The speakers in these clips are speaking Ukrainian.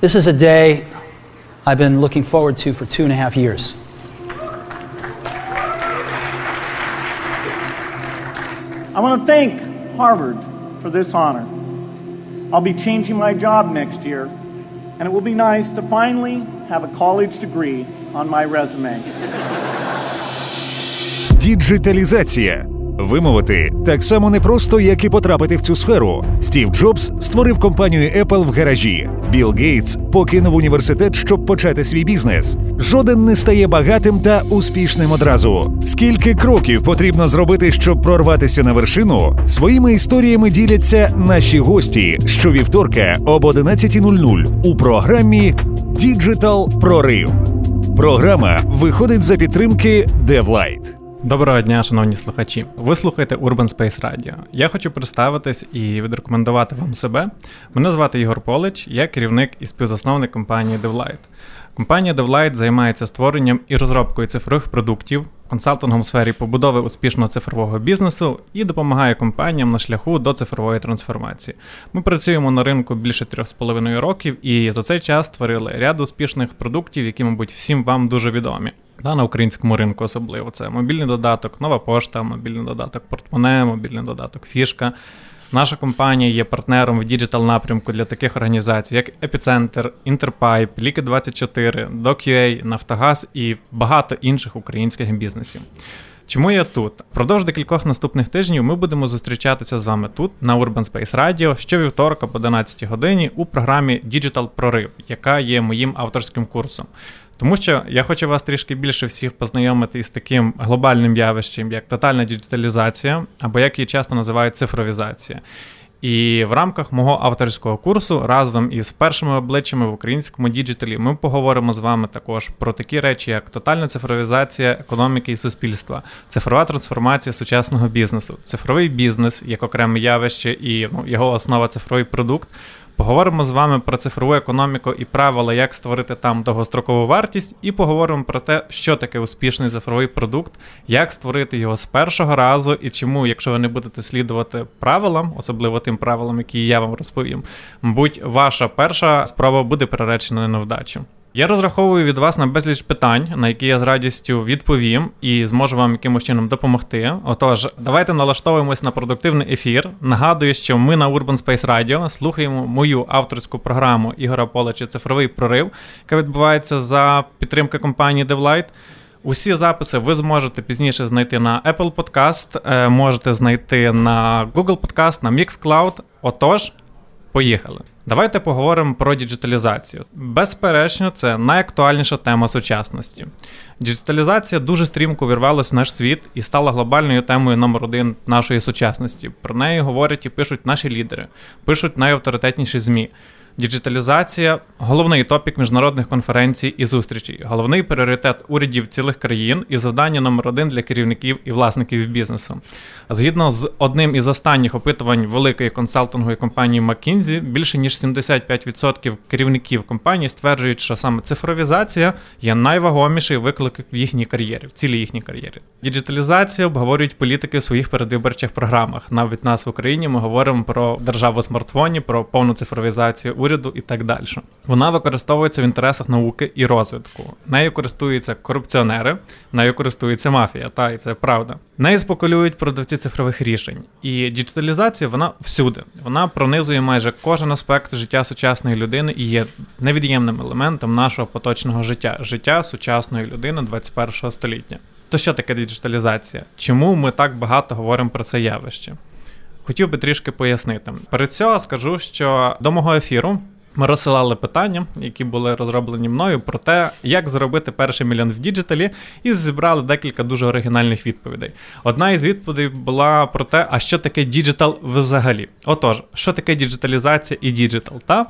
This is a day I've been looking forward to for two and a half years. I want to thank Harvard for this honor. I'll be changing my job next year, and it will be nice to finally have a college degree on my resume. Діджиталізація. Вимовити так само непросто, як і потрапити в цю сферу. Стів Джобс створив компанію Apple в гаражі. Білл Гейтс покинув університет, щоб почати свій бізнес. Жоден не стає багатим та успішним одразу. Скільки кроків потрібно зробити, щоб прорватися на вершину? Своїми історіями діляться наші гості щовівторка об 11.00 у програмі Діджитал Прорив. Програма виходить за підтримки DevLight. Доброго дня, шановні слухачі. Ви слухаєте Urban Space Radio. Я хочу представитись і відрекомендувати вам себе. Мене звати Ігор Полич, я керівник і співзасновник компанії DevLight. Компанія DevLight займається створенням і розробкою цифрових продуктів, консалтингом в сфері побудови успішного цифрового бізнесу і допомагає компаніям на шляху до цифрової трансформації. Ми працюємо на ринку більше 3,5 років і за цей час створили ряд успішних продуктів, які, мабуть, всім вам дуже відомі. Да, на українському ринку особливо це мобільний додаток, нова пошта, мобільний додаток портмоне, мобільний додаток фішка. Наша компанія є партнером в діджитал напрямку для таких організацій, як Епіцентр, Інтерпайп, Ліки 24 DocUA, Нафтогаз і багато інших українських бізнесів. Чому я тут? Продовж декількох наступних тижнів ми будемо зустрічатися з вами тут, на Urban Space Radio, щовівторка по 11 годині у програмі Digital Прорив, яка є моїм авторським курсом. Тому що я хочу вас трішки більше всіх познайомити із таким глобальним явищем, як тотальна діджиталізація, або як її часто називають цифровізація. І в рамках мого авторського курсу разом із першими обличчями в українському діджиталі ми поговоримо з вами також про такі речі, як тотальна цифровізація економіки і суспільства, цифрова трансформація сучасного бізнесу, цифровий бізнес як окреме явище і ну, його основа цифровий продукт. Поговоримо з вами про цифрову економіку і правила, як створити там довгострокову вартість, і поговоримо про те, що таке успішний цифровий продукт, як створити його з першого разу, і чому, якщо ви не будете слідувати правилам, особливо тим правилам, які я вам розповім, мабуть, ваша перша спроба буде приречена на вдачу. Я розраховую від вас на безліч питань, на які я з радістю відповім і зможу вам якимось чином допомогти. Отож, давайте налаштовуємось на продуктивний ефір. Нагадую, що ми на Urban Space Radio слухаємо мою авторську програму Ігора Полича Цифровий прорив, яка відбувається за підтримки компанії DevLight. Усі записи ви зможете пізніше знайти на Apple Podcast, е, можете знайти на Google Podcast, на Mixcloud. Отож, поїхали. Давайте поговоримо про діджиталізацію. Безперечно, це найактуальніша тема сучасності. Діджиталізація дуже стрімко вірвалась в наш світ і стала глобальною темою номер один нашої сучасності. Про неї говорять і пишуть наші лідери, пишуть найавторитетніші ЗМІ. Діджиталізація головний топік міжнародних конференцій і зустрічей, головний пріоритет урядів цілих країн і завдання номер один для керівників і власників бізнесу. Згідно з одним із останніх опитувань великої консалтингової компанії McKinsey, більше ніж 75% керівників компанії стверджують, що саме цифровізація є найвагоміший виклик в їхній кар'єрі, в цілій їхній кар'єрі. Діджиталізація обговорюють політики в своїх передвиборчих програмах. Навіть нас в Україні ми говоримо про державу смартфоні, про повну цифровізацію уряду і так далі. Вона використовується в інтересах науки і розвитку. Нею користуються корупціонери, нею користується мафія, та і це правда. Нею спокулюють продавці цифрових рішень. І діджиталізація вона всюди. Вона пронизує майже кожен аспект життя сучасної людини і є невід'ємним елементом нашого поточного життя, життя сучасної людини 21 століття. То що таке діджиталізація? Чому ми так багато говоримо про це явище? Хотів би трішки пояснити. Перед цього скажу, що до мого ефіру ми розсилали питання, які були розроблені мною, про те, як заробити перший мільйон в діджиталі, і зібрали декілька дуже оригінальних відповідей. Одна із відповідей була про те, а що таке діджитал взагалі. Отож, що таке діджиталізація і діджитал? Та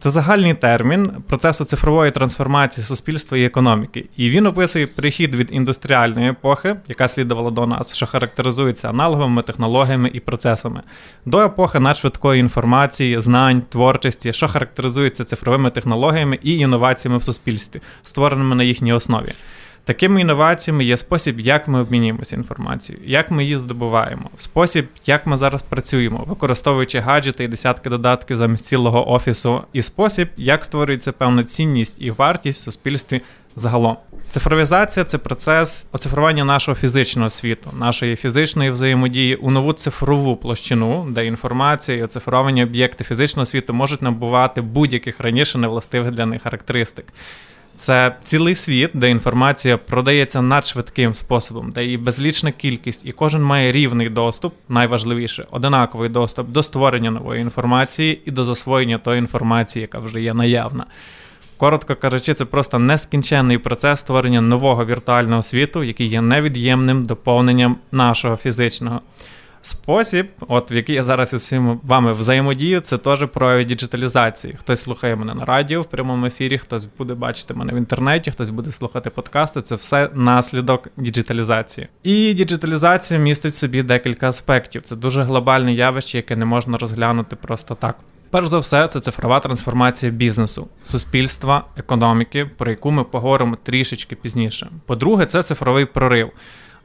це загальний термін процесу цифрової трансформації суспільства і економіки. І він описує перехід від індустріальної епохи, яка слідувала до нас, що характеризується аналоговими технологіями і процесами, до епохи надшвидкої інформації, знань, творчості, що характеризується цифровими технологіями і інноваціями в суспільстві, створеними на їхній основі. Такими інноваціями є спосіб, як ми обмінюємося інформацією, як ми її здобуваємо, спосіб, як ми зараз працюємо, використовуючи гаджети і десятки додатків замість цілого офісу, і спосіб, як створюється певна цінність і вартість в суспільстві загалом. Цифровізація це процес оцифрування нашого фізичного світу, нашої фізичної взаємодії у нову цифрову площину, де інформація і оцифровані об'єкти фізичного світу можуть набувати будь-яких раніше невластивих для них характеристик. Це цілий світ, де інформація продається надшвидким способом, де її безлічна кількість, і кожен має рівний доступ, найважливіше одинаковий доступ до створення нової інформації і до засвоєння тої інформації, яка вже є наявна. Коротко кажучи, це просто нескінченний процес створення нового віртуального світу, який є невід'ємним доповненням нашого фізичного. Спосіб, от в який я зараз із всім вами взаємодію, це теж прояв діджиталізації. Хтось слухає мене на радіо в прямому ефірі, хтось буде бачити мене в інтернеті, хтось буде слухати подкасти. Це все наслідок діджиталізації. І діджиталізація містить в собі декілька аспектів. Це дуже глобальне явище, яке не можна розглянути просто так. Перш за все, це цифрова трансформація бізнесу, суспільства, економіки, про яку ми поговоримо трішечки пізніше. По-друге, це цифровий прорив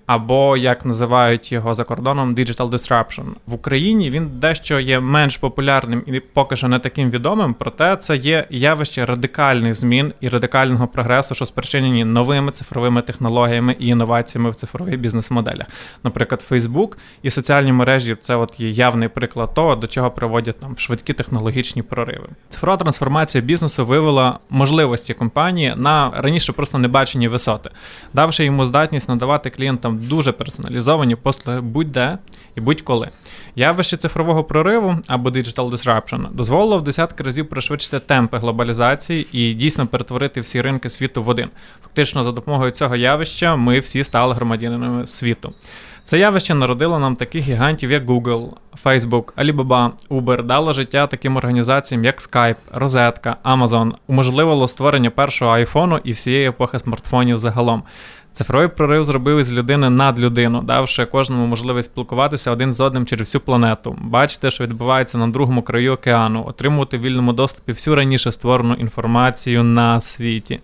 або як називають його за кордоном Digital Disruption. В Україні він дещо є менш популярним і поки що не таким відомим, проте це є явище радикальних змін і радикального прогресу, що спричинені новими цифровими технологіями і інноваціями в цифрових бізнес-моделях. Наприклад, Facebook і соціальні мережі це от є явний приклад того, до чого приводять там швидкі технологічні прориви. Цифрова трансформація бізнесу вивела можливості компанії на раніше просто небачені висоти, давши йому здатність надавати клієнтам дуже персоналізовані послуги будь-де і будь-коли. Явище цифрового прориву або digital disruption дозволило в десятки разів пришвидшити темпи глобалізації і дійсно перетворити всі ринки світу в один. Фактично, за допомогою цього явища ми всі стали громадянинами світу. Це явище народило нам таких гігантів, як Google, Facebook, Alibaba, Uber, дало життя таким організаціям, як Skype, Розетка, Amazon, уможливило створення першого айфону і всієї епохи смартфонів загалом. Цифровий прорив зробив із людини над людину, давши кожному можливість спілкуватися один з одним через всю планету, бачити, що відбувається на другому краю океану, отримувати в вільному доступі всю раніше створену інформацію на світі.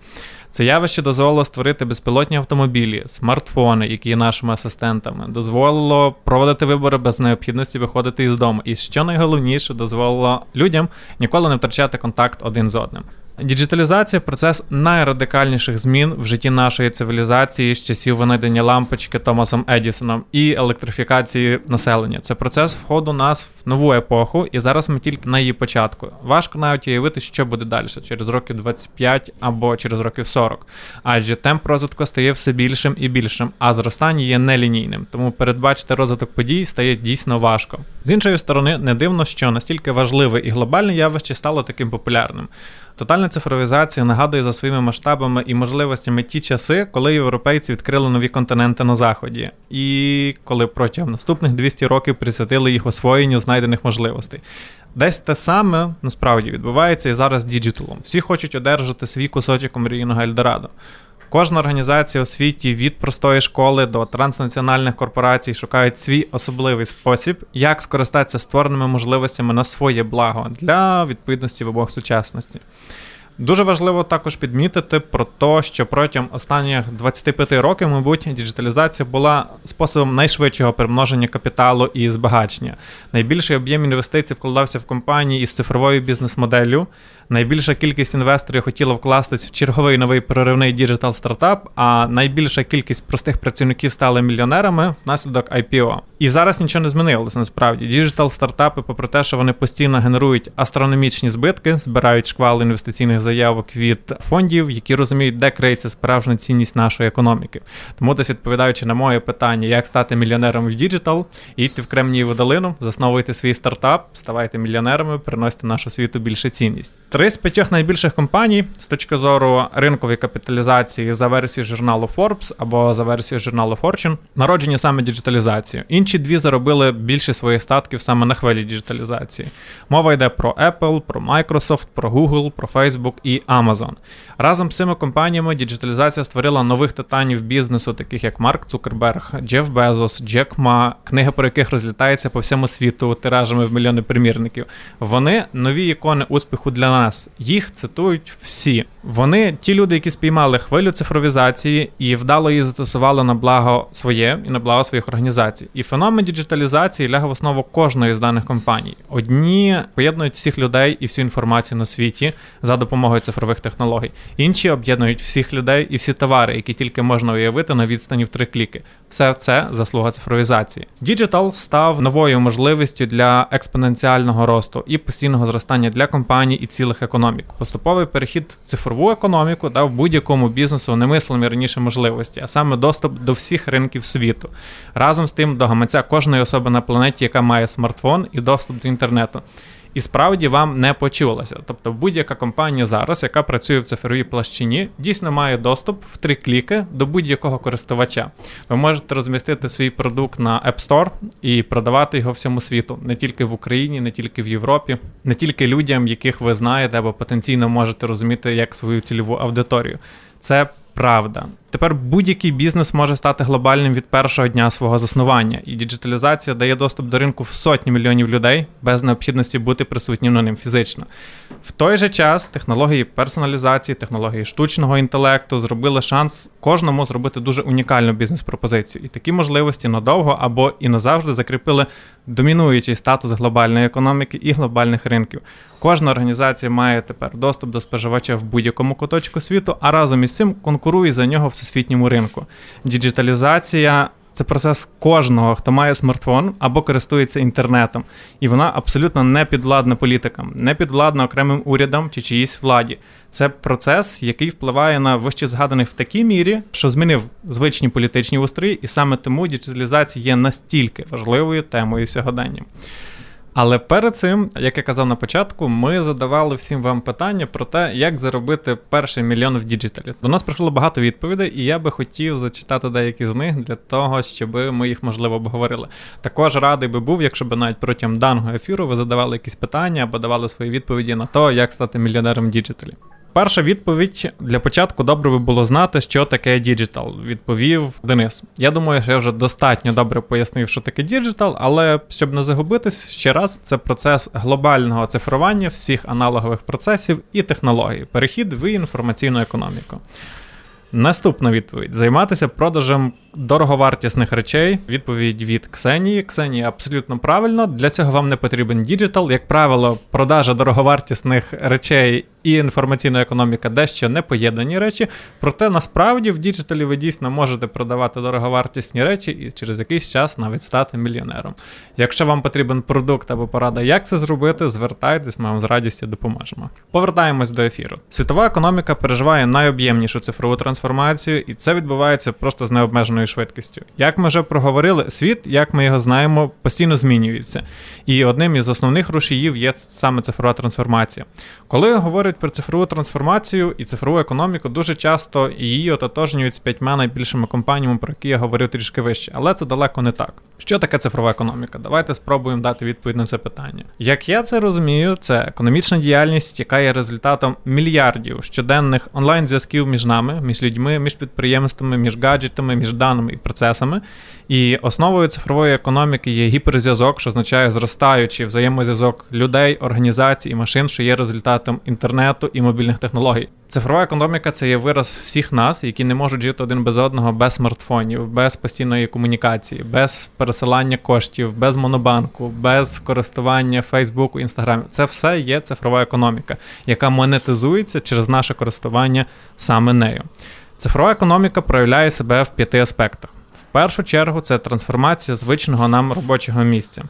Це явище дозволило створити безпілотні автомобілі, смартфони, які є нашими асистентами, дозволило проводити вибори без необхідності виходити із дому. І що найголовніше, дозволило людям ніколи не втрачати контакт один з одним. Діджиталізація процес найрадикальніших змін в житті нашої цивілізації з часів винайдення лампочки Томасом Едісоном і електрифікації населення. Це процес входу нас в нову епоху, і зараз ми тільки на її початку. Важко навіть уявити, що буде далі через років 25 або через років 40. Адже темп розвитку стає все більшим і більшим, а зростання є нелінійним. Тому передбачити розвиток подій стає дійсно важко. З іншої сторони, не дивно, що настільки важливе і глобальне явище стало таким популярним. Тотальна цифровізація нагадує за своїми масштабами і можливостями ті часи, коли європейці відкрили нові континенти на заході, і коли протягом наступних 200 років присвятили їх освоєнню знайдених можливостей. Десь те саме насправді відбувається і зараз діджиталом. Всі хочуть одержати свій кусочок омрійного Ельдорадо. Кожна організація у світі від простої школи до транснаціональних корпорацій шукають свій особливий спосіб, як скористатися створеними можливостями на своє благо для відповідності вимог сучасності. Дуже важливо також підмітити про те, що протягом останніх 25 років, мабуть, діджиталізація була способом найшвидшого примноження капіталу і збагачення. Найбільший об'єм інвестицій вкладався в компанії із цифровою бізнес-моделлю. Найбільша кількість інвесторів хотіла вкластись в черговий новий проривний діджитал стартап, а найбільша кількість простих працівників стали мільйонерами внаслідок IPO. І зараз нічого не змінилося насправді. Діджитал стартапи, попри те, що вони постійно генерують астрономічні збитки, збирають шквал інвестиційних заявок від фондів, які розуміють, де криється справжня цінність нашої економіки. Тому десь відповідаючи на моє питання, як стати мільйонером в діджитал, йти в Кремнієву долину, засновуйте свій стартап, ставайте мільйонерами, приносите нашу світу більше цінність. Три з п'ятьох найбільших компаній з точки зору ринкової капіталізації за версією журналу Forbes або за версією журналу Fortune народжені саме діджиталізацією. Інші дві заробили більше своїх статків саме на хвилі діджиталізації. Мова йде про Apple, про Microsoft, про Google, про Facebook і Amazon. Разом з цими компаніями діджиталізація створила нових титанів бізнесу, таких як Марк Цукерберг, Джеф Безос, Джек Ма, книги про яких розлітаються по всьому світу тиражами в мільйони примірників. Вони нові ікони успіху для нас процес. Їх цитують всі. Вони, ті люди, які спіймали хвилю цифровізації і вдало її застосували на благо своє і на благо своїх організацій. І феномен діджиталізації лягає в основу кожної з даних компаній. Одні поєднують всіх людей і всю інформацію на світі за допомогою цифрових технологій. Інші об'єднують всіх людей і всі товари, які тільки можна уявити на відстані в три кліки. Все це заслуга цифровізації. Діджитал став новою можливістю для експоненціального росту і постійного зростання для компаній і цілих економік. Поступовий перехід в цифрову економіку дав будь-якому бізнесу немислимі раніше можливості, а саме доступ до всіх ринків світу. Разом з тим до гаманця кожної особи на планеті, яка має смартфон і доступ до інтернету і справді вам не почулося. Тобто будь-яка компанія зараз, яка працює в цифровій площині, дійсно має доступ в три кліки до будь-якого користувача. Ви можете розмістити свій продукт на App Store і продавати його всьому світу, не тільки в Україні, не тільки в Європі, не тільки людям, яких ви знаєте або потенційно можете розуміти як свою цільову аудиторію. Це правда. Тепер будь-який бізнес може стати глобальним від першого дня свого заснування, і діджиталізація дає доступ до ринку в сотні мільйонів людей без необхідності бути присутнім на ним фізично. В той же час технології персоналізації, технології штучного інтелекту зробили шанс кожному зробити дуже унікальну бізнес-пропозицію. І такі можливості надовго або і назавжди закріпили домінуючий статус глобальної економіки і глобальних ринків. Кожна організація має тепер доступ до споживача в будь-якому куточку світу, а разом із цим конкурує за нього всесвітньому ринку. Діджиталізація це процес кожного, хто має смартфон або користується інтернетом, і вона абсолютно не підвладна політикам, не підвладна окремим урядам чи чиїсь владі. Це процес, який впливає на вище згаданих в такій мірі, що змінив звичні політичні устрої, і саме тому діджиталізація є настільки важливою темою сьогодення. Але перед цим, як я казав на початку, ми задавали всім вам питання про те, як заробити перший мільйон в діджиталі. До нас прийшло багато відповідей, і я би хотів зачитати деякі з них для того, щоб ми їх можливо обговорили. Також радий би був, якщо б навіть протягом даного ефіру ви задавали якісь питання або давали свої відповіді на те, як стати мільйонером в діджиталі. Перша відповідь для початку добре би було знати, що таке діджитал. Відповів Денис. Я думаю, що я вже достатньо добре пояснив, що таке діджитал, але щоб не загубитись, ще раз це процес глобального цифрування всіх аналогових процесів і технологій, перехід в інформаційну економіку. Наступна відповідь: займатися продажем дороговартісних речей. Відповідь від Ксенії. Ксенія абсолютно правильно. Для цього вам не потрібен діджитал. Як правило, продажа дороговартісних речей і інформаційна економіка дещо не поєднані речі. Проте насправді в діджиталі ви дійсно можете продавати дороговартісні речі і через якийсь час навіть стати мільйонером. Якщо вам потрібен продукт або порада, як це зробити, звертайтесь, ми вам з радістю допоможемо. Повертаємось до ефіру. Світова економіка переживає найоб'ємнішу цифрову трансформацію, і це відбувається просто з необмеженою швидкістю. Як ми вже проговорили, світ, як ми його знаємо, постійно змінюється. І одним із основних рушіїв є саме цифрова трансформація. Коли говорять про цифрову трансформацію і цифрову економіку, дуже часто її ототожнюють з п'ятьма найбільшими компаніями, про які я говорив трішки вище, але це далеко не так. Що таке цифрова економіка? Давайте спробуємо дати відповідь на це питання. Як я це розумію, це економічна діяльність, яка є результатом мільярдів щоденних онлайн-зв'язків між нами, між людьми, між підприємствами, між гаджетами, між даними і процесами. І основою цифрової економіки є гіперзв'язок, що означає зростаючий взаємозв'язок людей, організацій і машин, що є результатом інтернету і мобільних технологій. Цифрова економіка це є вираз всіх нас, які не можуть жити один без одного без смартфонів, без постійної комунікації, без пересилання коштів, без монобанку, без користування Фейсбуку, Інстаграму. Це все є цифрова економіка, яка монетизується через наше користування саме нею. Цифрова економіка проявляє себе в п'яти аспектах. В першу чергу це трансформація звичного нам робочого місця.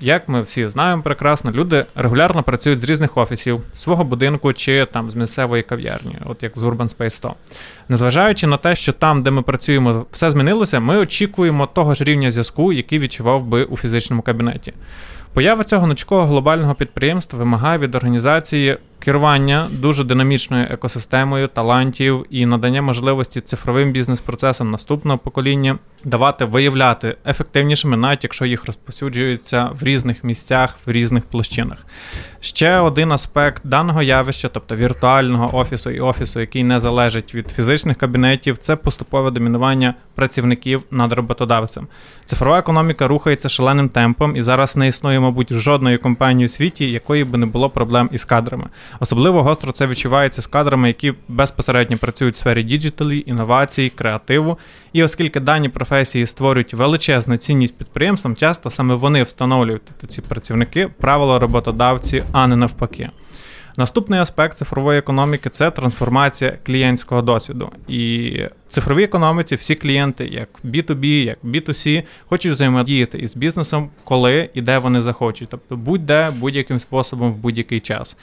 Як ми всі знаємо прекрасно, люди регулярно працюють з різних офісів, свого будинку чи там з місцевої кав'ярні, от як з Urban Space 100. Незважаючи на те, що там, де ми працюємо, все змінилося, ми очікуємо того ж рівня зв'язку, який відчував би у фізичному кабінеті. Поява цього ночкового глобального підприємства вимагає від організації керування дуже динамічною екосистемою талантів і надання можливості цифровим бізнес-процесам наступного покоління давати виявляти ефективнішими, навіть якщо їх розповсюджуються в різних місцях, в різних площинах. Ще один аспект даного явища, тобто віртуального офісу і офісу, який не залежить від фізичних кабінетів, це поступове домінування працівників над роботодавцем. Цифрова економіка рухається шаленим темпом, і зараз не існує, мабуть, жодної компанії у світі, якої би не було проблем із кадрами. Особливо гостро це відчувається з кадрами, які безпосередньо працюють в сфері діджиталі, інновацій, креативу. І оскільки дані професії створюють величезну цінність підприємствам, часто саме вони встановлюють ці працівники правила роботодавці, а не навпаки. Наступний аспект цифрової економіки це трансформація клієнтського досвіду. І цифровій економіці всі клієнти, як B2B, як B2C, хочуть взаємодіяти із бізнесом, коли і де вони захочуть, тобто будь-де, будь-яким способом в будь-який час.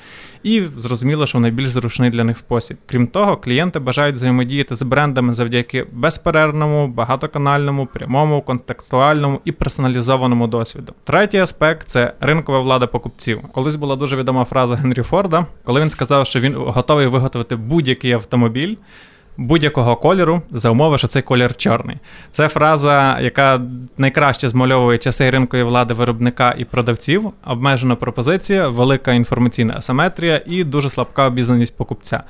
І зрозуміло, що найбільш зручний для них спосіб. Крім того, клієнти бажають взаємодіяти з брендами завдяки безперервному, багатоканальному, прямому, контекстуальному і персоналізованому досвіду. Третій аспект це ринкова влада покупців. Колись була дуже відома фраза Генрі Форда, коли він сказав, що він готовий виготовити будь-який автомобіль будь-якого кольору за умови, що цей колір чорний. Це фраза, яка найкраще змальовує часи ринкової влади виробника і продавців, обмежена пропозиція, велика інформаційна асиметрія і дуже слабка обізнаність покупця.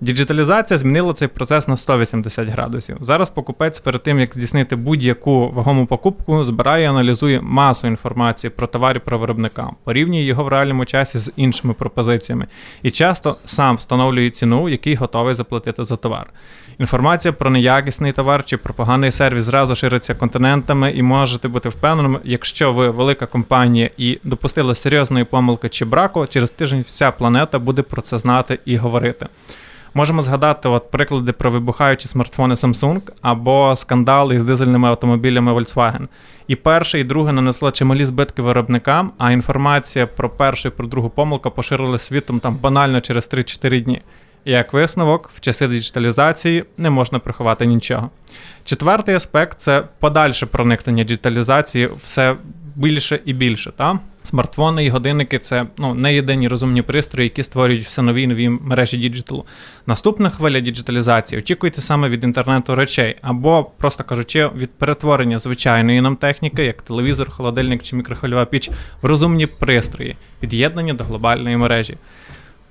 Діджиталізація змінила цей процес на 180 градусів. Зараз покупець перед тим, як здійснити будь-яку вагому покупку, збирає і аналізує масу інформації про товар про виробника, порівнює його в реальному часі з іншими пропозиціями і часто сам встановлює ціну, який готовий заплатити за товар. Інформація про неякісний товар чи про поганий сервіс зразу шириться континентами, і можете бути впевненими, якщо ви велика компанія і допустили серйозної помилки чи браку, через тиждень вся планета буде про це знати і говорити. Можемо згадати от приклади про вибухаючі смартфони Samsung або скандали із дизельними автомобілями Volkswagen. І перше, і друге нанесло чималі збитки виробникам, а інформація про першу і про другу помилку поширили світом там банально через 3-4 дні. Як висновок, в часи диджиталізації не можна приховати нічого. Четвертий аспект це подальше проникнення діджиталізації все більше і більше. Та? Смартфони і годинники це ну, не єдині розумні пристрої, які створюють все нові нові мережі діджиталу. Наступна хвиля діджиталізації очікується саме від інтернету речей, або, просто кажучи, від перетворення звичайної нам техніки, як телевізор, холодильник чи мікрохвильова піч, в розумні пристрої, під'єднані до глобальної мережі.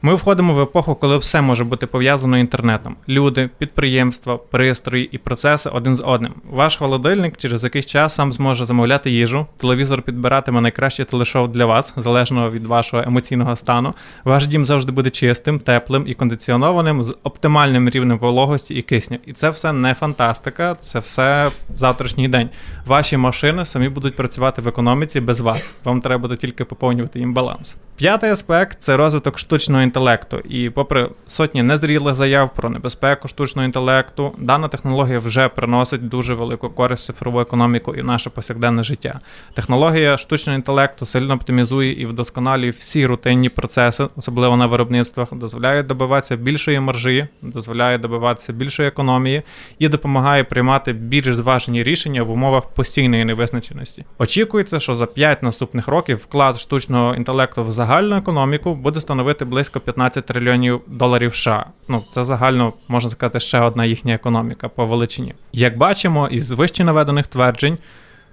Ми входимо в епоху, коли все може бути пов'язано інтернетом: люди, підприємства, пристрої і процеси один з одним. Ваш холодильник через якийсь час сам зможе замовляти їжу, телевізор підбиратиме найкраще телешоу для вас, залежно від вашого емоційного стану. Ваш дім завжди буде чистим, теплим і кондиціонованим з оптимальним рівнем вологості і кисню. І це все не фантастика, це все завтрашній день. Ваші машини самі будуть працювати в економіці без вас. Вам треба буде тільки поповнювати їм баланс. П'ятий аспект це розвиток штучного інтелекту. І, попри сотні незрілих заяв про небезпеку штучного інтелекту, дана технологія вже приносить дуже велику користь цифрову економіку і наше повсякденне життя. Технологія штучного інтелекту сильно оптимізує і вдосконалює всі рутинні процеси, особливо на виробництвах, дозволяє добиватися більшої маржі, дозволяє добиватися більшої економії і допомагає приймати більш зважені рішення в умовах постійної невизначеності. Очікується, що за 5 наступних років вклад штучного інтелекту в загальну економіку буде становити близько 15 трильйонів доларів США. Ну це загально можна сказати ще одна їхня економіка по величині. Як бачимо, із вище наведених тверджень,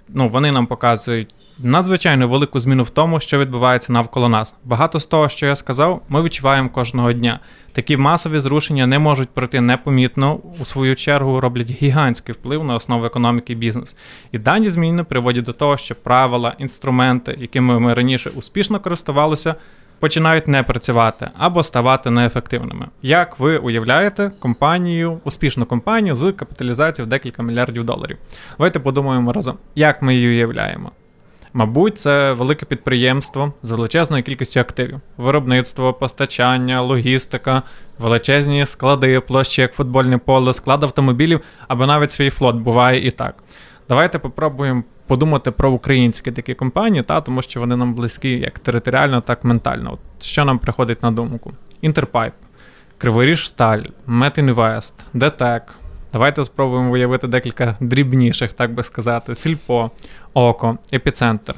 ну вони нам показують. Надзвичайно велику зміну в тому, що відбувається навколо нас. Багато з того, що я сказав, ми відчуваємо кожного дня. Такі масові зрушення не можуть пройти непомітно, у свою чергу роблять гігантський вплив на основу економіки і бізнес. І дані зміни приводять до того, що правила, інструменти, якими ми раніше успішно користувалися, починають не працювати або ставати неефективними. Як ви уявляєте компанію, успішну компанію з капіталізацією в декілька мільярдів доларів? Давайте подумаємо разом, як ми її уявляємо. Мабуть, це велике підприємство з величезною кількістю активів: виробництво, постачання, логістика, величезні склади, площі, як футбольне поле, склад автомобілів або навіть свій флот буває і так. Давайте попробуємо подумати про українські такі компанії, та, тому що вони нам близькі як територіально, так і ментально. От Що нам приходить на думку? Інтерпайп, Криворіж Сталь, Метінвест, ДТЕК. Давайте спробуємо виявити декілька дрібніших, так би сказати, Сільпо, Око, Епіцентр.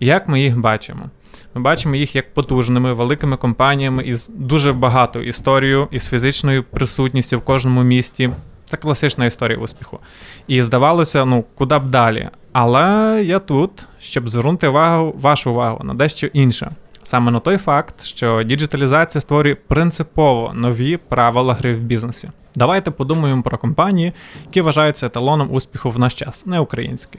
Як ми їх бачимо? Ми бачимо їх як потужними, великими компаніями із дуже багатою історією, із фізичною присутністю в кожному місті. Це класична історія успіху. І здавалося, ну куди б далі. Але я тут, щоб звернути увагу, вашу увагу на дещо інше. Саме на той факт, що діджиталізація створює принципово нові правила гри в бізнесі. Давайте подумаємо про компанії, які вважаються еталоном успіху в наш час, не українські.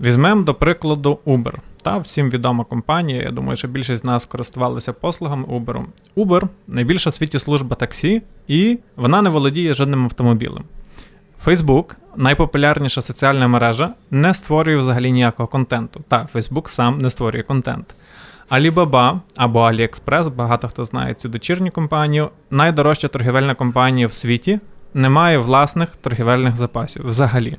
Візьмемо, до прикладу, Uber. Та всім відома компанія. Я думаю, що більшість з нас користувалися послугами Uber. Uber найбільша в світі служба таксі, і вона не володіє жодним автомобілем. Facebook, найпопулярніша соціальна мережа, не створює взагалі ніякого контенту. Та, Facebook сам не створює контент. Alibaba або AliExpress, багато хто знає цю дочірню компанію, найдорожча торгівельна компанія в світі, не має власних торгівельних запасів взагалі.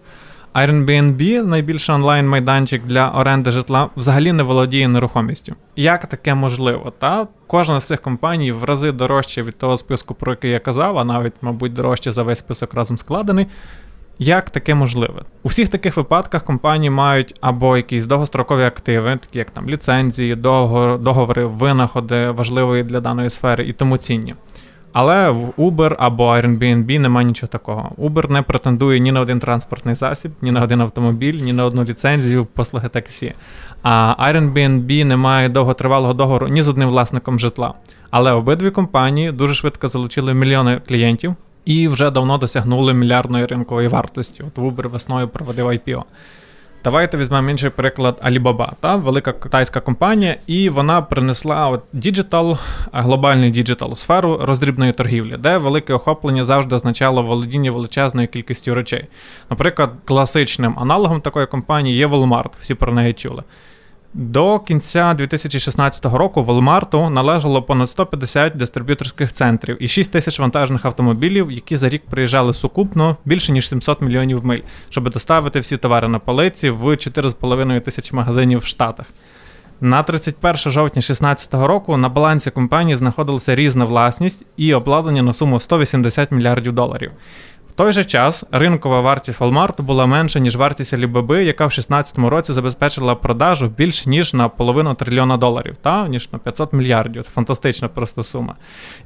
Airbnb, найбільший онлайн-майданчик для оренди житла, взагалі не володіє нерухомістю. Як таке можливо? Та кожна з цих компаній в рази дорожче від того списку, про який я казав, а навіть, мабуть, дорожче за весь список разом складений. Як таке можливе? У всіх таких випадках компанії мають або якісь довгострокові активи, такі як там ліцензії, договори, винаходи важливої для даної сфери і тому цінні. Але в Uber або Airbnb немає нічого такого. Uber не претендує ні на один транспортний засіб, ні на один автомобіль, ні на одну ліцензію послуги таксі. А Airbnb не має довготривалого договору ні з одним власником житла. Але обидві компанії дуже швидко залучили мільйони клієнтів і вже давно досягнули мільярдної ринкової вартості. От Uber весною проводив IPO. Давайте візьмемо інший приклад Alibaba, та велика китайська компанія, і вона принесла от діджитал, глобальний діджитал сферу роздрібної торгівлі, де велике охоплення завжди означало володіння величезною кількістю речей. Наприклад, класичним аналогом такої компанії є Walmart, всі про неї чули. До кінця 2016 року Walmart належало понад 150 дистриб'юторських центрів і 6 тисяч вантажних автомобілів, які за рік проїжджали сукупно більше ніж 700 мільйонів миль, щоб доставити всі товари на полиці в 4,5 тисячі магазинів в Штатах. На 31 жовтня 2016 року на балансі компанії знаходилася різна власність і обладнання на суму 180 мільярдів доларів той же час ринкова вартість Walmart була менша, ніж вартість Alibaba, яка в 2016 році забезпечила продажу більш ніж на половину трильйона доларів, та ніж на 500 мільярдів. Фантастична просто сума.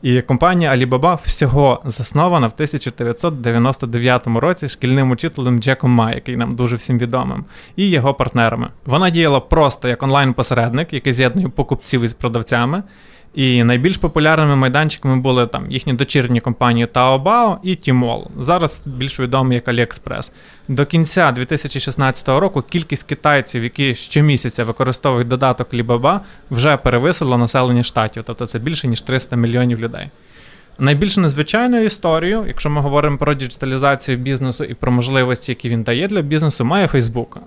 І компанія Alibaba всього заснована в 1999 році шкільним учителем Джеком Ма, який нам дуже всім відомим, і його партнерами. Вона діяла просто як онлайн-посередник, який з'єднує покупців із продавцями. І найбільш популярними майданчиками були там їхні дочірні компанії Taobao і Tmall. Зараз більш відомі як AliExpress. До кінця 2016 року кількість китайців, які щомісяця використовують додаток Alibaba, вже перевисила населення штатів, тобто це більше ніж 300 мільйонів людей. Найбільш незвичайною історією, якщо ми говоримо про діджиталізацію бізнесу і про можливості, які він дає для бізнесу, має Фейсбук.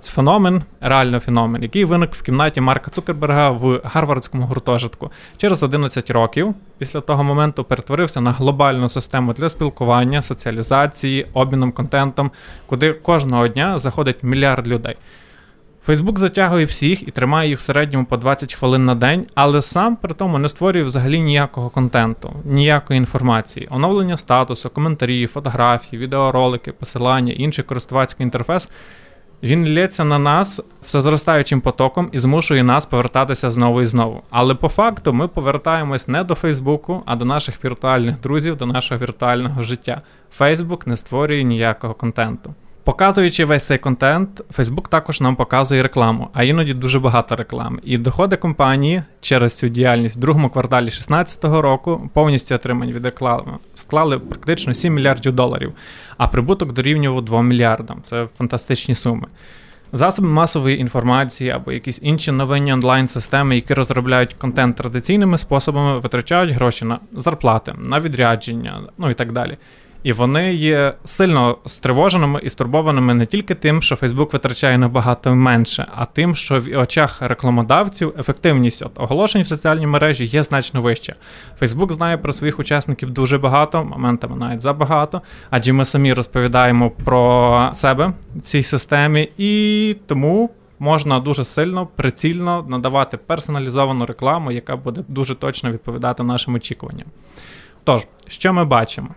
Це феномен, реально феномен, який виник в кімнаті Марка Цукерберга в Гарвардському гуртожитку. Через 11 років після того моменту перетворився на глобальну систему для спілкування, соціалізації, обміном контентом, куди кожного дня заходить мільярд людей. Фейсбук затягує всіх і тримає їх в середньому по 20 хвилин на день, але сам при тому не створює взагалі ніякого контенту, ніякої інформації, оновлення статусу, коментарі, фотографії, відеоролики, посилання, інший користувацький інтерфейс. Він лється на нас все зростаючим потоком і змушує нас повертатися знову і знову. Але по факту ми повертаємось не до Фейсбуку, а до наших віртуальних друзів, до нашого віртуального життя. Фейсбук не створює ніякого контенту. Показуючи весь цей контент, Facebook також нам показує рекламу, а іноді дуже багато реклами. І доходи компанії через цю діяльність в другому кварталі 2016 року повністю отримані від реклами склали практично 7 мільярдів доларів, а прибуток дорівнював 2 мільярдам. Це фантастичні суми. Засоби масової інформації або якісь інші новинні онлайн-системи, які розробляють контент традиційними способами, витрачають гроші на зарплати, на відрядження, ну і так далі. І вони є сильно стривоженими і стурбованими не тільки тим, що Фейсбук витрачає набагато менше, а тим, що в очах рекламодавців ефективність от оголошень в соціальній мережі є значно вища. Фейсбук знає про своїх учасників дуже багато, моментами навіть забагато, адже ми самі розповідаємо про себе в цій системі, і тому. Можна дуже сильно, прицільно надавати персоналізовану рекламу, яка буде дуже точно відповідати нашим очікуванням. Тож, що ми бачимо?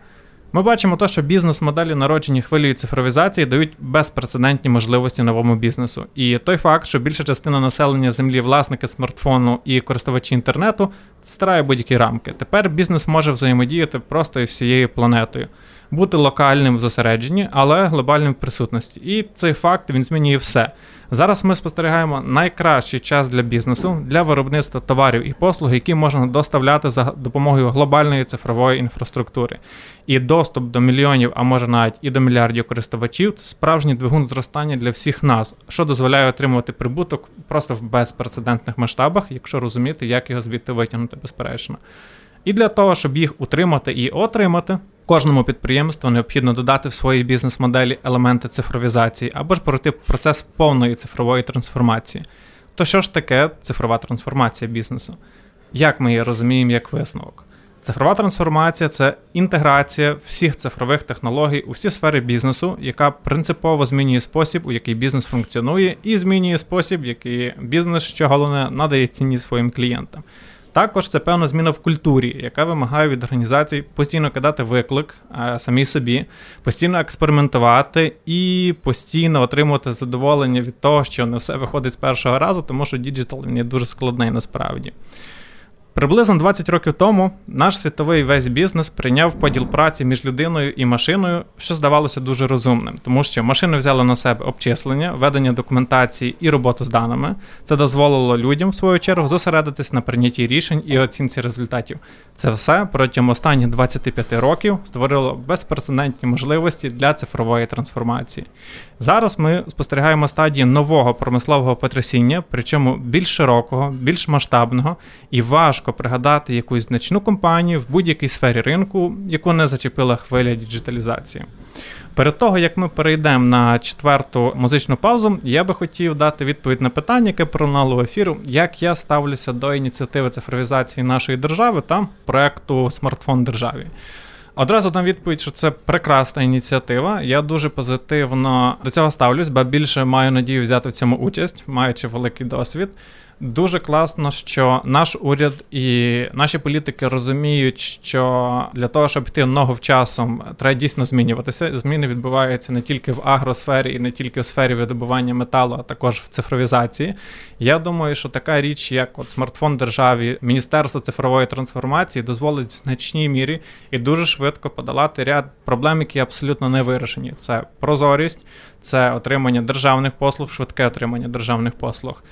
Ми бачимо те, що бізнес-моделі, народжені хвилею цифровізації, дають безпрецедентні можливості новому бізнесу. І той факт, що більша частина населення землі, власники смартфону і користувачі інтернету, стирає будь-які рамки. Тепер бізнес може взаємодіяти просто із всією планетою. бути локальним в зосередженні, але глобальним в присутності. І цей факт він змінює все. Зараз ми спостерігаємо найкращий час для бізнесу, для виробництва товарів і послуг, які можна доставляти за допомогою глобальної цифрової інфраструктури. І доступ до мільйонів, а може навіть і до мільярдів користувачів це справжній двигун зростання для всіх нас, що дозволяє отримувати прибуток просто в безпрецедентних масштабах, якщо розуміти, як його звідти витягнути безперечно. І для того, щоб їх утримати і отримати, кожному підприємству необхідно додати в своїй бізнес-моделі елементи цифровізації або ж пройти процес повної цифрової трансформації. То що ж таке цифрова трансформація бізнесу? Як ми її розуміємо як висновок? Цифрова трансформація це інтеграція всіх цифрових технологій у всі сфери бізнесу, яка принципово змінює спосіб, у який бізнес функціонує, і змінює спосіб, в який бізнес, що головне, надає цінність своїм клієнтам. Також це певна зміна в культурі, яка вимагає від організацій постійно кидати виклик а, самій собі, постійно експериментувати і постійно отримувати задоволення від того, що не все виходить з першого разу, тому що діджитал він є дуже складний насправді. Приблизно 20 років тому наш світовий весь бізнес прийняв поділ праці між людиною і машиною, що здавалося дуже розумним, тому що машини взяли на себе обчислення, ведення документації і роботу з даними. Це дозволило людям, в свою чергу, зосередитись на прийнятті рішень і оцінці результатів. Це все протягом останніх 25 років створило безпрецедентні можливості для цифрової трансформації. Зараз ми спостерігаємо стадії нового промислового потрясіння, причому більш широкого, більш масштабного і важко пригадати якусь значну компанію в будь-якій сфері ринку, яку не зачепила хвиля діджиталізації. Перед того як ми перейдемо на четверту музичну паузу, я би хотів дати відповідь на питання, яке пролунало в ефіру, як я ставлюся до ініціативи цифровізації нашої держави та проекту Смартфон державі. Одразу дам відповідь, що це прекрасна ініціатива. Я дуже позитивно до цього ставлюсь, бо більше маю надію взяти в цьому участь, маючи великий досвід. Дуже класно, що наш уряд і наші політики розуміють, що для того, щоб йти ногу в часом, треба дійсно змінюватися. Зміни відбуваються не тільки в агросфері і не тільки в сфері видобування металу, а також в цифровізації. Я думаю, що така річ, як от смартфон державі, Міністерство цифрової трансформації, дозволить в значній мірі і дуже швидко подолати ряд проблем, які абсолютно не вирішені. Це прозорість, це отримання державних послуг, швидке отримання державних послуг.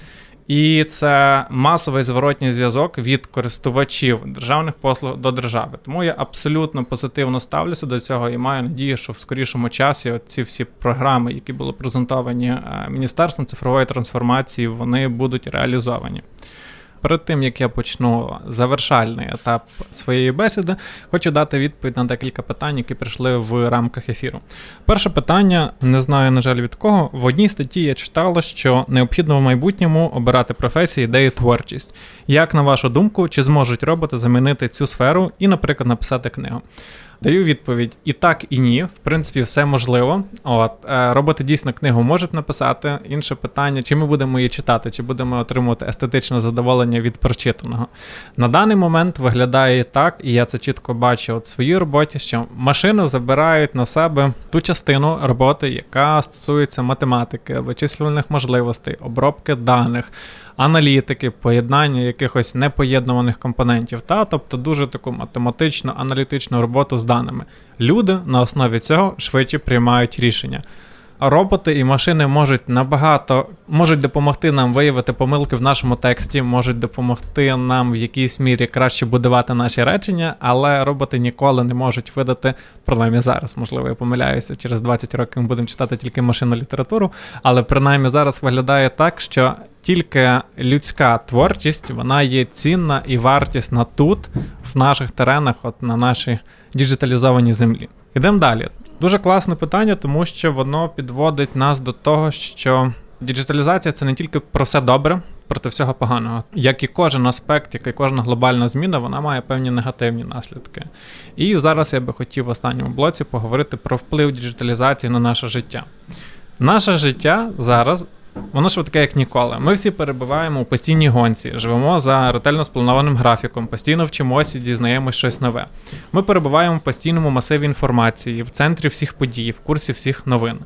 І це масовий зворотній зв'язок від користувачів державних послуг до держави. Тому я абсолютно позитивно ставлюся до цього і маю надію, що в скорішому часі ці всі програми, які були презентовані е, Міністерством цифрової трансформації, вони будуть реалізовані. Перед тим як я почну завершальний етап своєї бесіди, хочу дати відповідь на декілька питань, які прийшли в рамках ефіру. Перше питання, не знаю, на жаль, від кого. В одній статті я читала, що необхідно в майбутньому обирати професії, де є творчість. Як на вашу думку, чи зможуть роботи замінити цю сферу і, наприклад, написати книгу? Даю відповідь і так, і ні. В принципі, все можливо. От е, роботи дійсно книгу можуть написати. Інше питання: чи ми будемо її читати, чи будемо отримувати естетичне задоволення від прочитаного. На даний момент виглядає так, і я це чітко бачу от в своїй роботі, що машини забирають на себе ту частину роботи, яка стосується математики, вичислювальних можливостей, обробки даних аналітики, поєднання якихось непоєднуваних компонентів, та тобто дуже таку математичну аналітичну роботу з даними. Люди на основі цього швидше приймають рішення роботи і машини можуть набагато можуть допомогти нам виявити помилки в нашому тексті, можуть допомогти нам в якійсь мірі краще будувати наші речення, але роботи ніколи не можуть видати, принаймні зараз, можливо, я помиляюся, через 20 років ми будемо читати тільки машинну літературу, але принаймні зараз виглядає так, що тільки людська творчість вона є цінна і вартісна тут, в наших теренах, от на нашій діджиталізованій землі. Ідемо далі. Дуже класне питання, тому що воно підводить нас до того, що діджиталізація це не тільки про все добре, проти всього поганого. Як і кожен аспект, як і кожна глобальна зміна, вона має певні негативні наслідки. І зараз я би хотів в останньому блоці поговорити про вплив діджиталізації на наше життя. Наше життя зараз Воно швидке, як ніколи. Ми всі перебуваємо у постійній гонці, живемо за ретельно спланованим графіком, постійно вчимося і дізнаємося щось нове. Ми перебуваємо в постійному масиві інформації, в центрі всіх подій, в курсі всіх новин.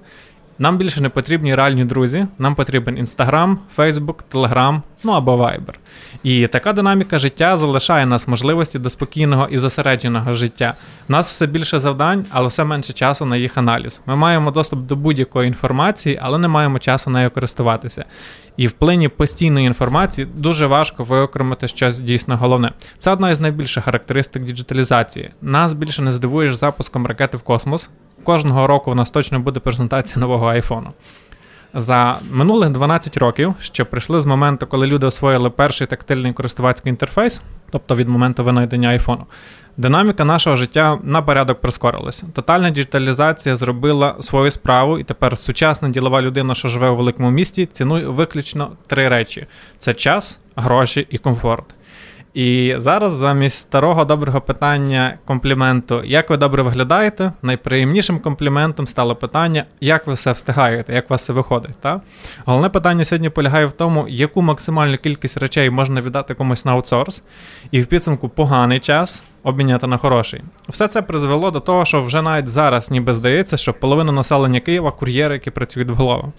Нам більше не потрібні реальні друзі, нам потрібен Інстаграм, Фейсбук, Телеграм, ну або Вайбер. І така динаміка життя залишає нас можливості до спокійного і зосередженого життя. У нас все більше завдань, але все менше часу на їх аналіз. Ми маємо доступ до будь-якої інформації, але не маємо часу нею користуватися. І в плині постійної інформації дуже важко виокремити щось дійсно головне. Це одна із найбільших характеристик діджиталізації. Нас більше не здивуєш запуском ракети в космос. Кожного року у нас точно буде презентація нового айфону. За минулих 12 років, що прийшли з моменту, коли люди освоїли перший тактильний користувацький інтерфейс, тобто від моменту винайдення айфону, динаміка нашого життя на порядок прискорилася. Тотальна діджиталізація зробила свою справу, і тепер сучасна ділова людина, що живе у великому місті, цінує виключно три речі: це час, гроші і комфорт. І зараз замість старого доброго питання компліменту, як ви добре виглядаєте, найприємнішим компліментом стало питання, як ви все встигаєте, як у вас це виходить. Та? Головне питання сьогодні полягає в тому, яку максимальну кількість речей можна віддати комусь на аутсорс, і в підсумку поганий час обміняти на хороший. Все це призвело до того, що вже навіть зараз ніби здається, що половина населення Києва кур'єри, які працюють в голову.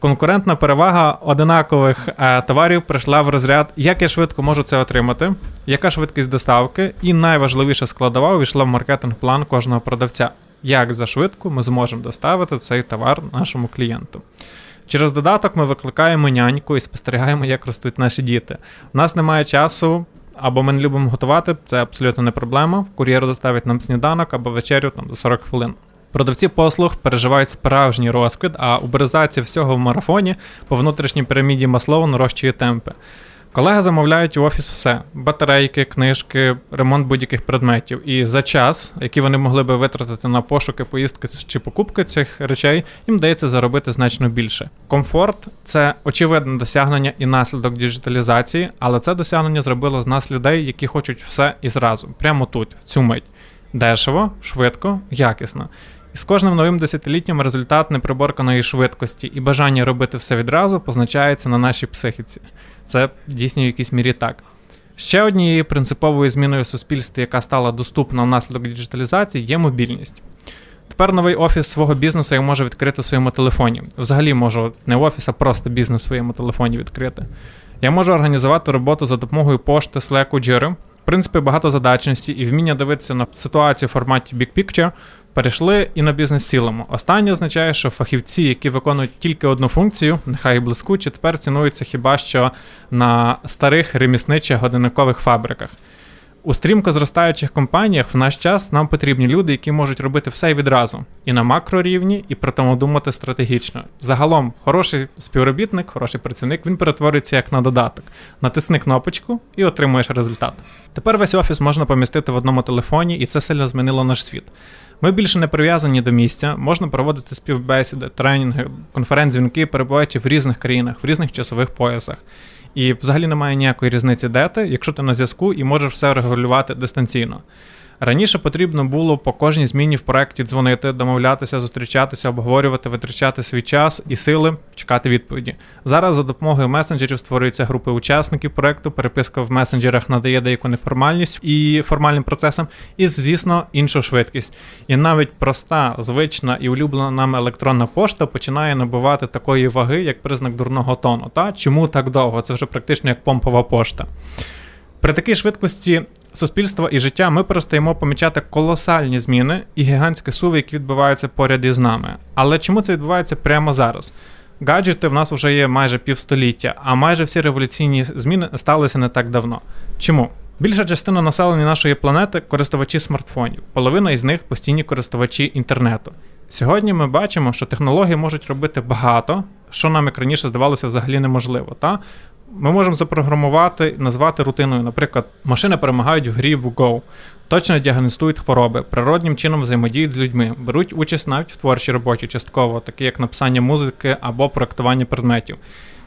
Конкурентна перевага одинакових е, товарів прийшла в розряд, як я швидко можу це отримати, яка швидкість доставки, і найважливіша складова увійшла в маркетинг-план кожного продавця. Як за швидко ми зможемо доставити цей товар нашому клієнту? Через додаток ми викликаємо няньку і спостерігаємо, як ростуть наші діти. У нас немає часу, або ми не любимо готувати, це абсолютно не проблема. Кур'єр доставить нам сніданок або вечерю там за 40 хвилин. Продавці послуг переживають справжній розквіт, а уберизація всього в марафоні по внутрішній піраміді Маслоу нарощує темпи. Колеги замовляють в офіс все: батарейки, книжки, ремонт будь-яких предметів. І за час, який вони могли би витратити на пошуки, поїздки чи покупки цих речей, їм дається заробити значно більше. Комфорт це очевидне досягнення і наслідок діджиталізації, але це досягнення зробило з нас людей, які хочуть все і зразу, прямо тут, в цю мить. Дешево, швидко, якісно. І з кожним новим десятиліттям результат неприборканої швидкості і бажання робити все відразу позначається на нашій психіці. Це дійсно в якійсь мірі так. Ще однією принциповою зміною в суспільстві, яка стала доступна внаслідок діджиталізації, є мобільність. Тепер новий офіс свого бізнесу я можу відкрити в своєму телефоні. Взагалі можу не офіс, а просто бізнес в своєму телефоні відкрити. Я можу організувати роботу за допомогою пошти, Slack, Jira. В принципі, багатозадачності і вміння дивитися на ситуацію в форматі Big Picture перейшли і на бізнес в цілому. Останнє означає, що фахівці, які виконують тільки одну функцію, нехай і блискучі, тепер цінуються хіба що на старих ремісничих годинникових фабриках. У стрімко зростаючих компаніях в наш час нам потрібні люди, які можуть робити все відразу, і на макрорівні, і при тому думати стратегічно. Загалом, хороший співробітник, хороший працівник, він перетворюється як на додаток. Натисни кнопочку і отримуєш результат. Тепер весь офіс можна помістити в одному телефоні, і це сильно змінило наш світ. Ми більше не прив'язані до місця, можна проводити співбесіди, тренінги, конференц-дзвінки, перебуваючи в різних країнах, в різних часових поясах. І взагалі немає ніякої різниці, де ти, якщо ти на зв'язку і можеш все регулювати дистанційно. Раніше потрібно було по кожній зміні в проєкті дзвонити, домовлятися, зустрічатися, обговорювати, витрачати свій час і сили, чекати відповіді. Зараз за допомогою месенджерів створюються групи учасників проєкту, переписка в месенджерах надає деяку неформальність і формальним процесам, і, звісно, іншу швидкість. І навіть проста, звична і улюблена нам електронна пошта починає набувати такої ваги, як признак дурного тону. Та чому так довго? Це вже практично як помпова пошта. При такій швидкості суспільства і життя ми перестаємо помічати колосальні зміни і гігантські суви, які відбуваються поряд із нами. Але чому це відбувається прямо зараз? Гаджети в нас вже є майже півстоліття, а майже всі революційні зміни сталися не так давно. Чому? Більша частина населення нашої планети користувачі смартфонів, половина із них постійні користувачі інтернету. Сьогодні ми бачимо, що технології можуть робити багато, що нам як раніше здавалося взагалі неможливо. Та? Ми можемо запрограмувати, назвати рутиною. Наприклад, машини перемагають в грі в Go, точно діагностують хвороби, природнім чином взаємодіють з людьми, беруть участь навіть в творчій роботі, частково, такі як написання музики або проектування предметів.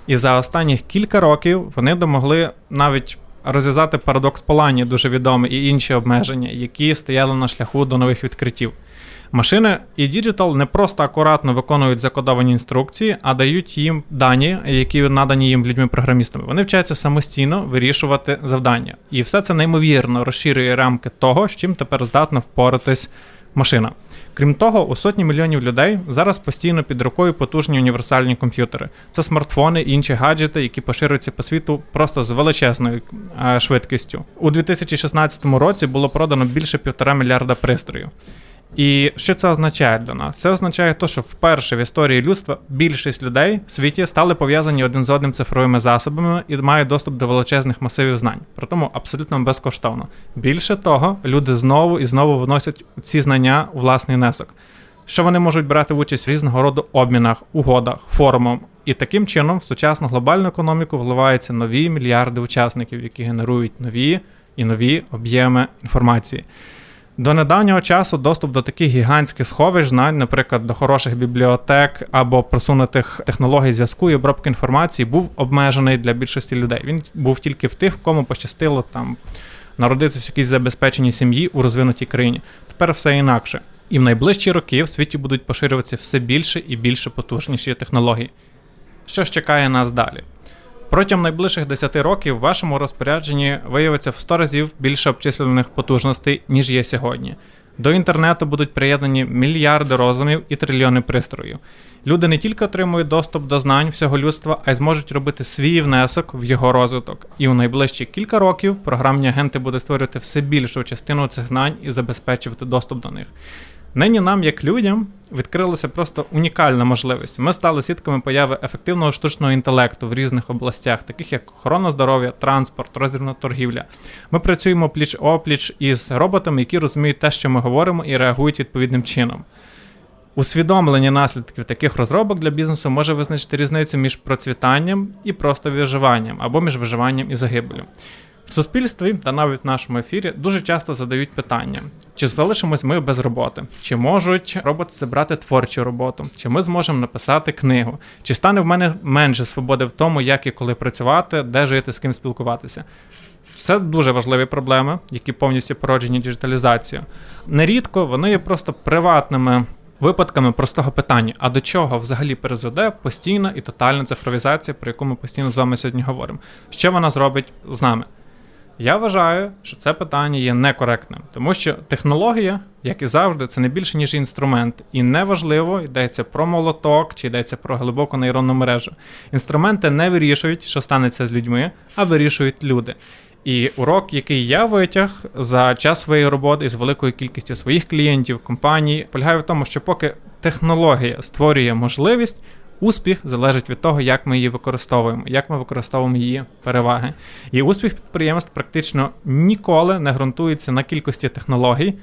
І за останніх кілька років вони домогли навіть розв'язати парадокс Полані, дуже відомий, і інші обмеження, які стояли на шляху до нових відкриттів. Машини і Digital не просто акуратно виконують закодовані інструкції, а дають їм дані, які надані їм людьми-програмістами. Вони вчаться самостійно вирішувати завдання. І все це неймовірно розширює рамки того, з чим тепер здатна впоратись машина. Крім того, у сотні мільйонів людей зараз постійно під рукою потужні універсальні комп'ютери. Це смартфони і інші гаджети, які поширюються по світу просто з величезною е, швидкістю. У 2016 році було продано більше півтора мільярда пристроїв. І що це означає для нас? Це означає те, що вперше в історії людства більшість людей в світі стали пов'язані один з одним цифровими засобами і мають доступ до величезних масивів знань. При тому абсолютно безкоштовно. Більше того, люди знову і знову вносять ці знання у власний внесок. Що вони можуть брати участь в різного роду обмінах, угодах, форумах. І таким чином в сучасну глобальну економіку вливаються нові мільярди учасників, які генерують нові і нові об'єми інформації. До недавнього часу доступ до таких гігантських сховищ знань, наприклад, до хороших бібліотек або просунутих технологій зв'язку і обробки інформації, був обмежений для більшості людей. Він був тільки в тих, кому пощастило там народитися в якійсь забезпеченій сім'ї у розвинутій країні. Тепер все інакше. І в найближчі роки в світі будуть поширюватися все більше і більше потужніші технології. Що ж чекає нас далі? Протягом найближчих 10 років в вашому розпорядженні виявиться в 100 разів більше обчислених потужностей, ніж є сьогодні. До інтернету будуть приєднані мільярди розумів і трильйони пристроїв. Люди не тільки отримують доступ до знань всього людства, а й зможуть робити свій внесок в його розвиток. І у найближчі кілька років програмні агенти будуть створювати все більшу частину цих знань і забезпечувати доступ до них. Нині нам, як людям, відкрилася просто унікальна можливість. Ми стали свідками появи ефективного штучного інтелекту в різних областях, таких як охорона здоров'я, транспорт, роздрібна торгівля. Ми працюємо пліч опліч із роботами, які розуміють те, що ми говоримо, і реагують відповідним чином. Усвідомлення наслідків таких розробок для бізнесу може визначити різницю між процвітанням і просто виживанням або між виживанням і загибелю. В суспільстві та навіть в нашому ефірі дуже часто задають питання: чи залишимось ми без роботи, чи можуть роботи забрати творчу роботу, чи ми зможемо написати книгу, чи стане в мене менше свободи в тому, як і коли працювати, де жити, з ким спілкуватися. Це дуже важливі проблеми, які повністю породжені діджиталізацією. Нерідко вони є просто приватними. Випадками простого питання: а до чого взагалі призведе постійна і тотальна цифровізація, про яку ми постійно з вами сьогодні говоримо? Що вона зробить з нами? Я вважаю, що це питання є некоректним, тому що технологія, як і завжди, це не більше ніж інструмент, і неважливо, йдеться про молоток чи йдеться про глибоку нейронну мережу. Інструменти не вирішують, що станеться з людьми, а вирішують люди. І урок, який я витяг за час своєї роботи з великою кількістю своїх клієнтів, компаній, полягає в тому, що поки технологія створює можливість. Успіх залежить від того, як ми її використовуємо, як ми використовуємо її переваги. І успіх підприємств практично ніколи не ґрунтується на кількості технологій,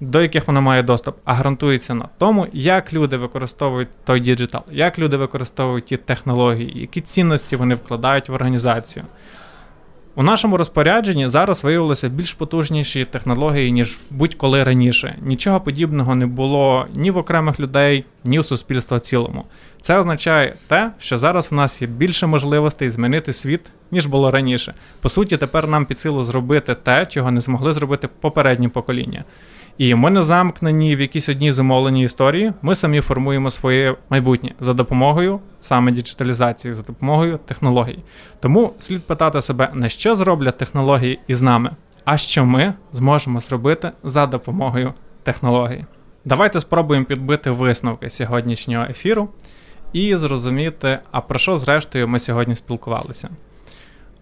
до яких вона має доступ, а ґрунтується на тому, як люди використовують той діджитал, як люди використовують ті технології, які цінності вони вкладають в організацію. У нашому розпорядженні зараз виявилися більш потужніші технології, ніж будь-коли раніше. Нічого подібного не було ні в окремих людей, ні у суспільства в цілому. Це означає те, що зараз в нас є більше можливостей змінити світ, ніж було раніше. По суті, тепер нам під силу зробити те, чого не змогли зробити попередні покоління. І ми не замкнені в якійсь одній замовленій історії. Ми самі формуємо своє майбутнє за допомогою саме діджиталізації, за допомогою технологій. Тому слід питати себе, на що зроблять технології із нами, а що ми зможемо зробити за допомогою технологій. Давайте спробуємо підбити висновки сьогоднішнього ефіру і зрозуміти, а про що зрештою ми сьогодні спілкувалися.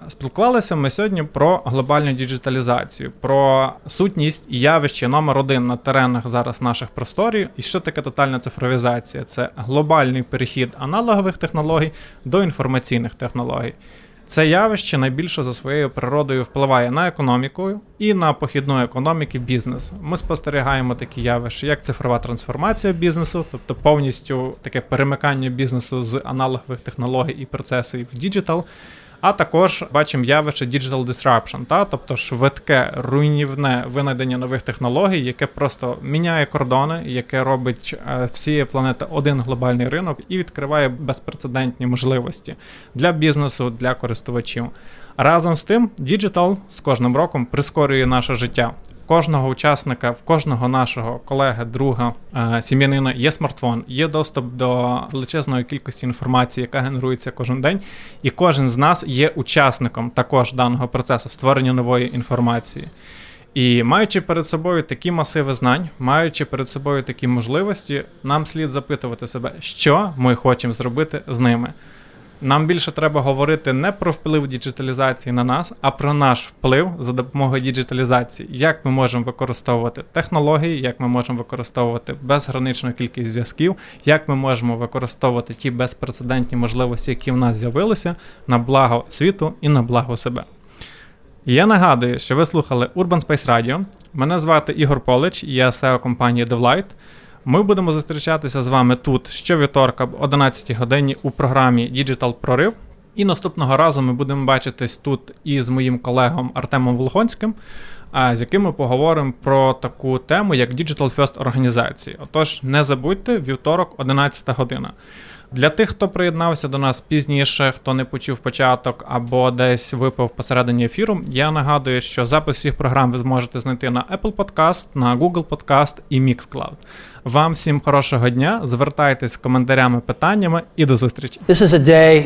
Спілкувалися ми сьогодні про глобальну діджиталізацію, про сутність і явище номер один на теренах зараз наших просторів. І що таке тотальна цифровізація? Це глобальний перехід аналогових технологій до інформаційних технологій. Це явище найбільше за своєю природою впливає на економіку і на похідну економіки бізнес. Ми спостерігаємо такі явища, як цифрова трансформація бізнесу, тобто повністю таке перемикання бізнесу з аналогових технологій і процесів в діджитал. А також бачимо явище Digital Disruption, та тобто швидке руйнівне винайдення нових технологій, яке просто міняє кордони, яке робить е, всієї планети один глобальний ринок і відкриває безпрецедентні можливості для бізнесу, для користувачів. Разом з тим, діджитал з кожним роком прискорює наше життя кожного учасника, в кожного нашого колеги, друга, е, сім'янина є смартфон, є доступ до величезної кількості інформації, яка генерується кожен день, і кожен з нас є учасником також даного процесу створення нової інформації. І маючи перед собою такі масиви знань, маючи перед собою такі можливості, нам слід запитувати себе, що ми хочемо зробити з ними. Нам більше треба говорити не про вплив діджиталізації на нас, а про наш вплив за допомогою діджиталізації, як ми можемо використовувати технології, як ми можемо використовувати безграничну кількість зв'язків, як ми можемо використовувати ті безпрецедентні можливості, які в нас з'явилися, на благо світу і на благо себе. Я нагадую, що ви слухали Urban Space Radio. Мене звати Ігор Полич, я SEO компанії DevLight. Ми будемо зустрічатися з вами тут щовівторка об 11 годині у програмі Digital Прорив. І наступного разу ми будемо бачитись тут із моїм колегом Артемом Волгонським, з яким ми поговоримо про таку тему, як Digital First організації. Отож, не забудьте вівторок, 11 година. Для тих, хто приєднався до нас пізніше, хто не почув початок або десь випав посередині ефіру, я нагадую, що запис всіх програм ви зможете знайти на Apple Podcast, на Google Podcast і Mixcloud. Вам всім хорошого дня. Звертайтесь з коментарями, питаннями і до зустрічі. This is a day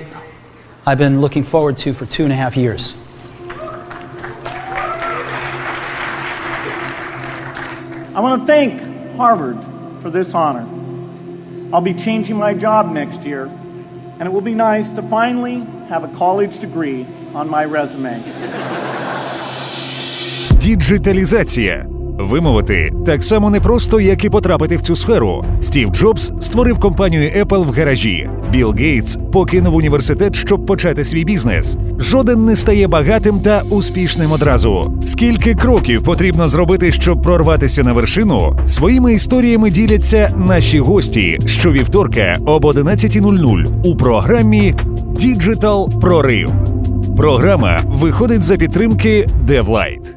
I've been looking forward to for two and a half years. I want to thank Harvard for this honor. I'll be changing my job next year, and it will be nice to finally have a college degree on my resume. Діджиталізація. Вимовити так само непросто, як і потрапити в цю сферу. Стів Джобс створив компанію Apple в гаражі. Білл Гейтс покинув університет, щоб почати свій бізнес. Жоден не стає багатим та успішним одразу. Скільки кроків потрібно зробити, щоб прорватися на вершину? Своїми історіями діляться наші гості щовівторка об 11.00 у програмі Діджитал Прорив. Програма виходить за підтримки DevLight.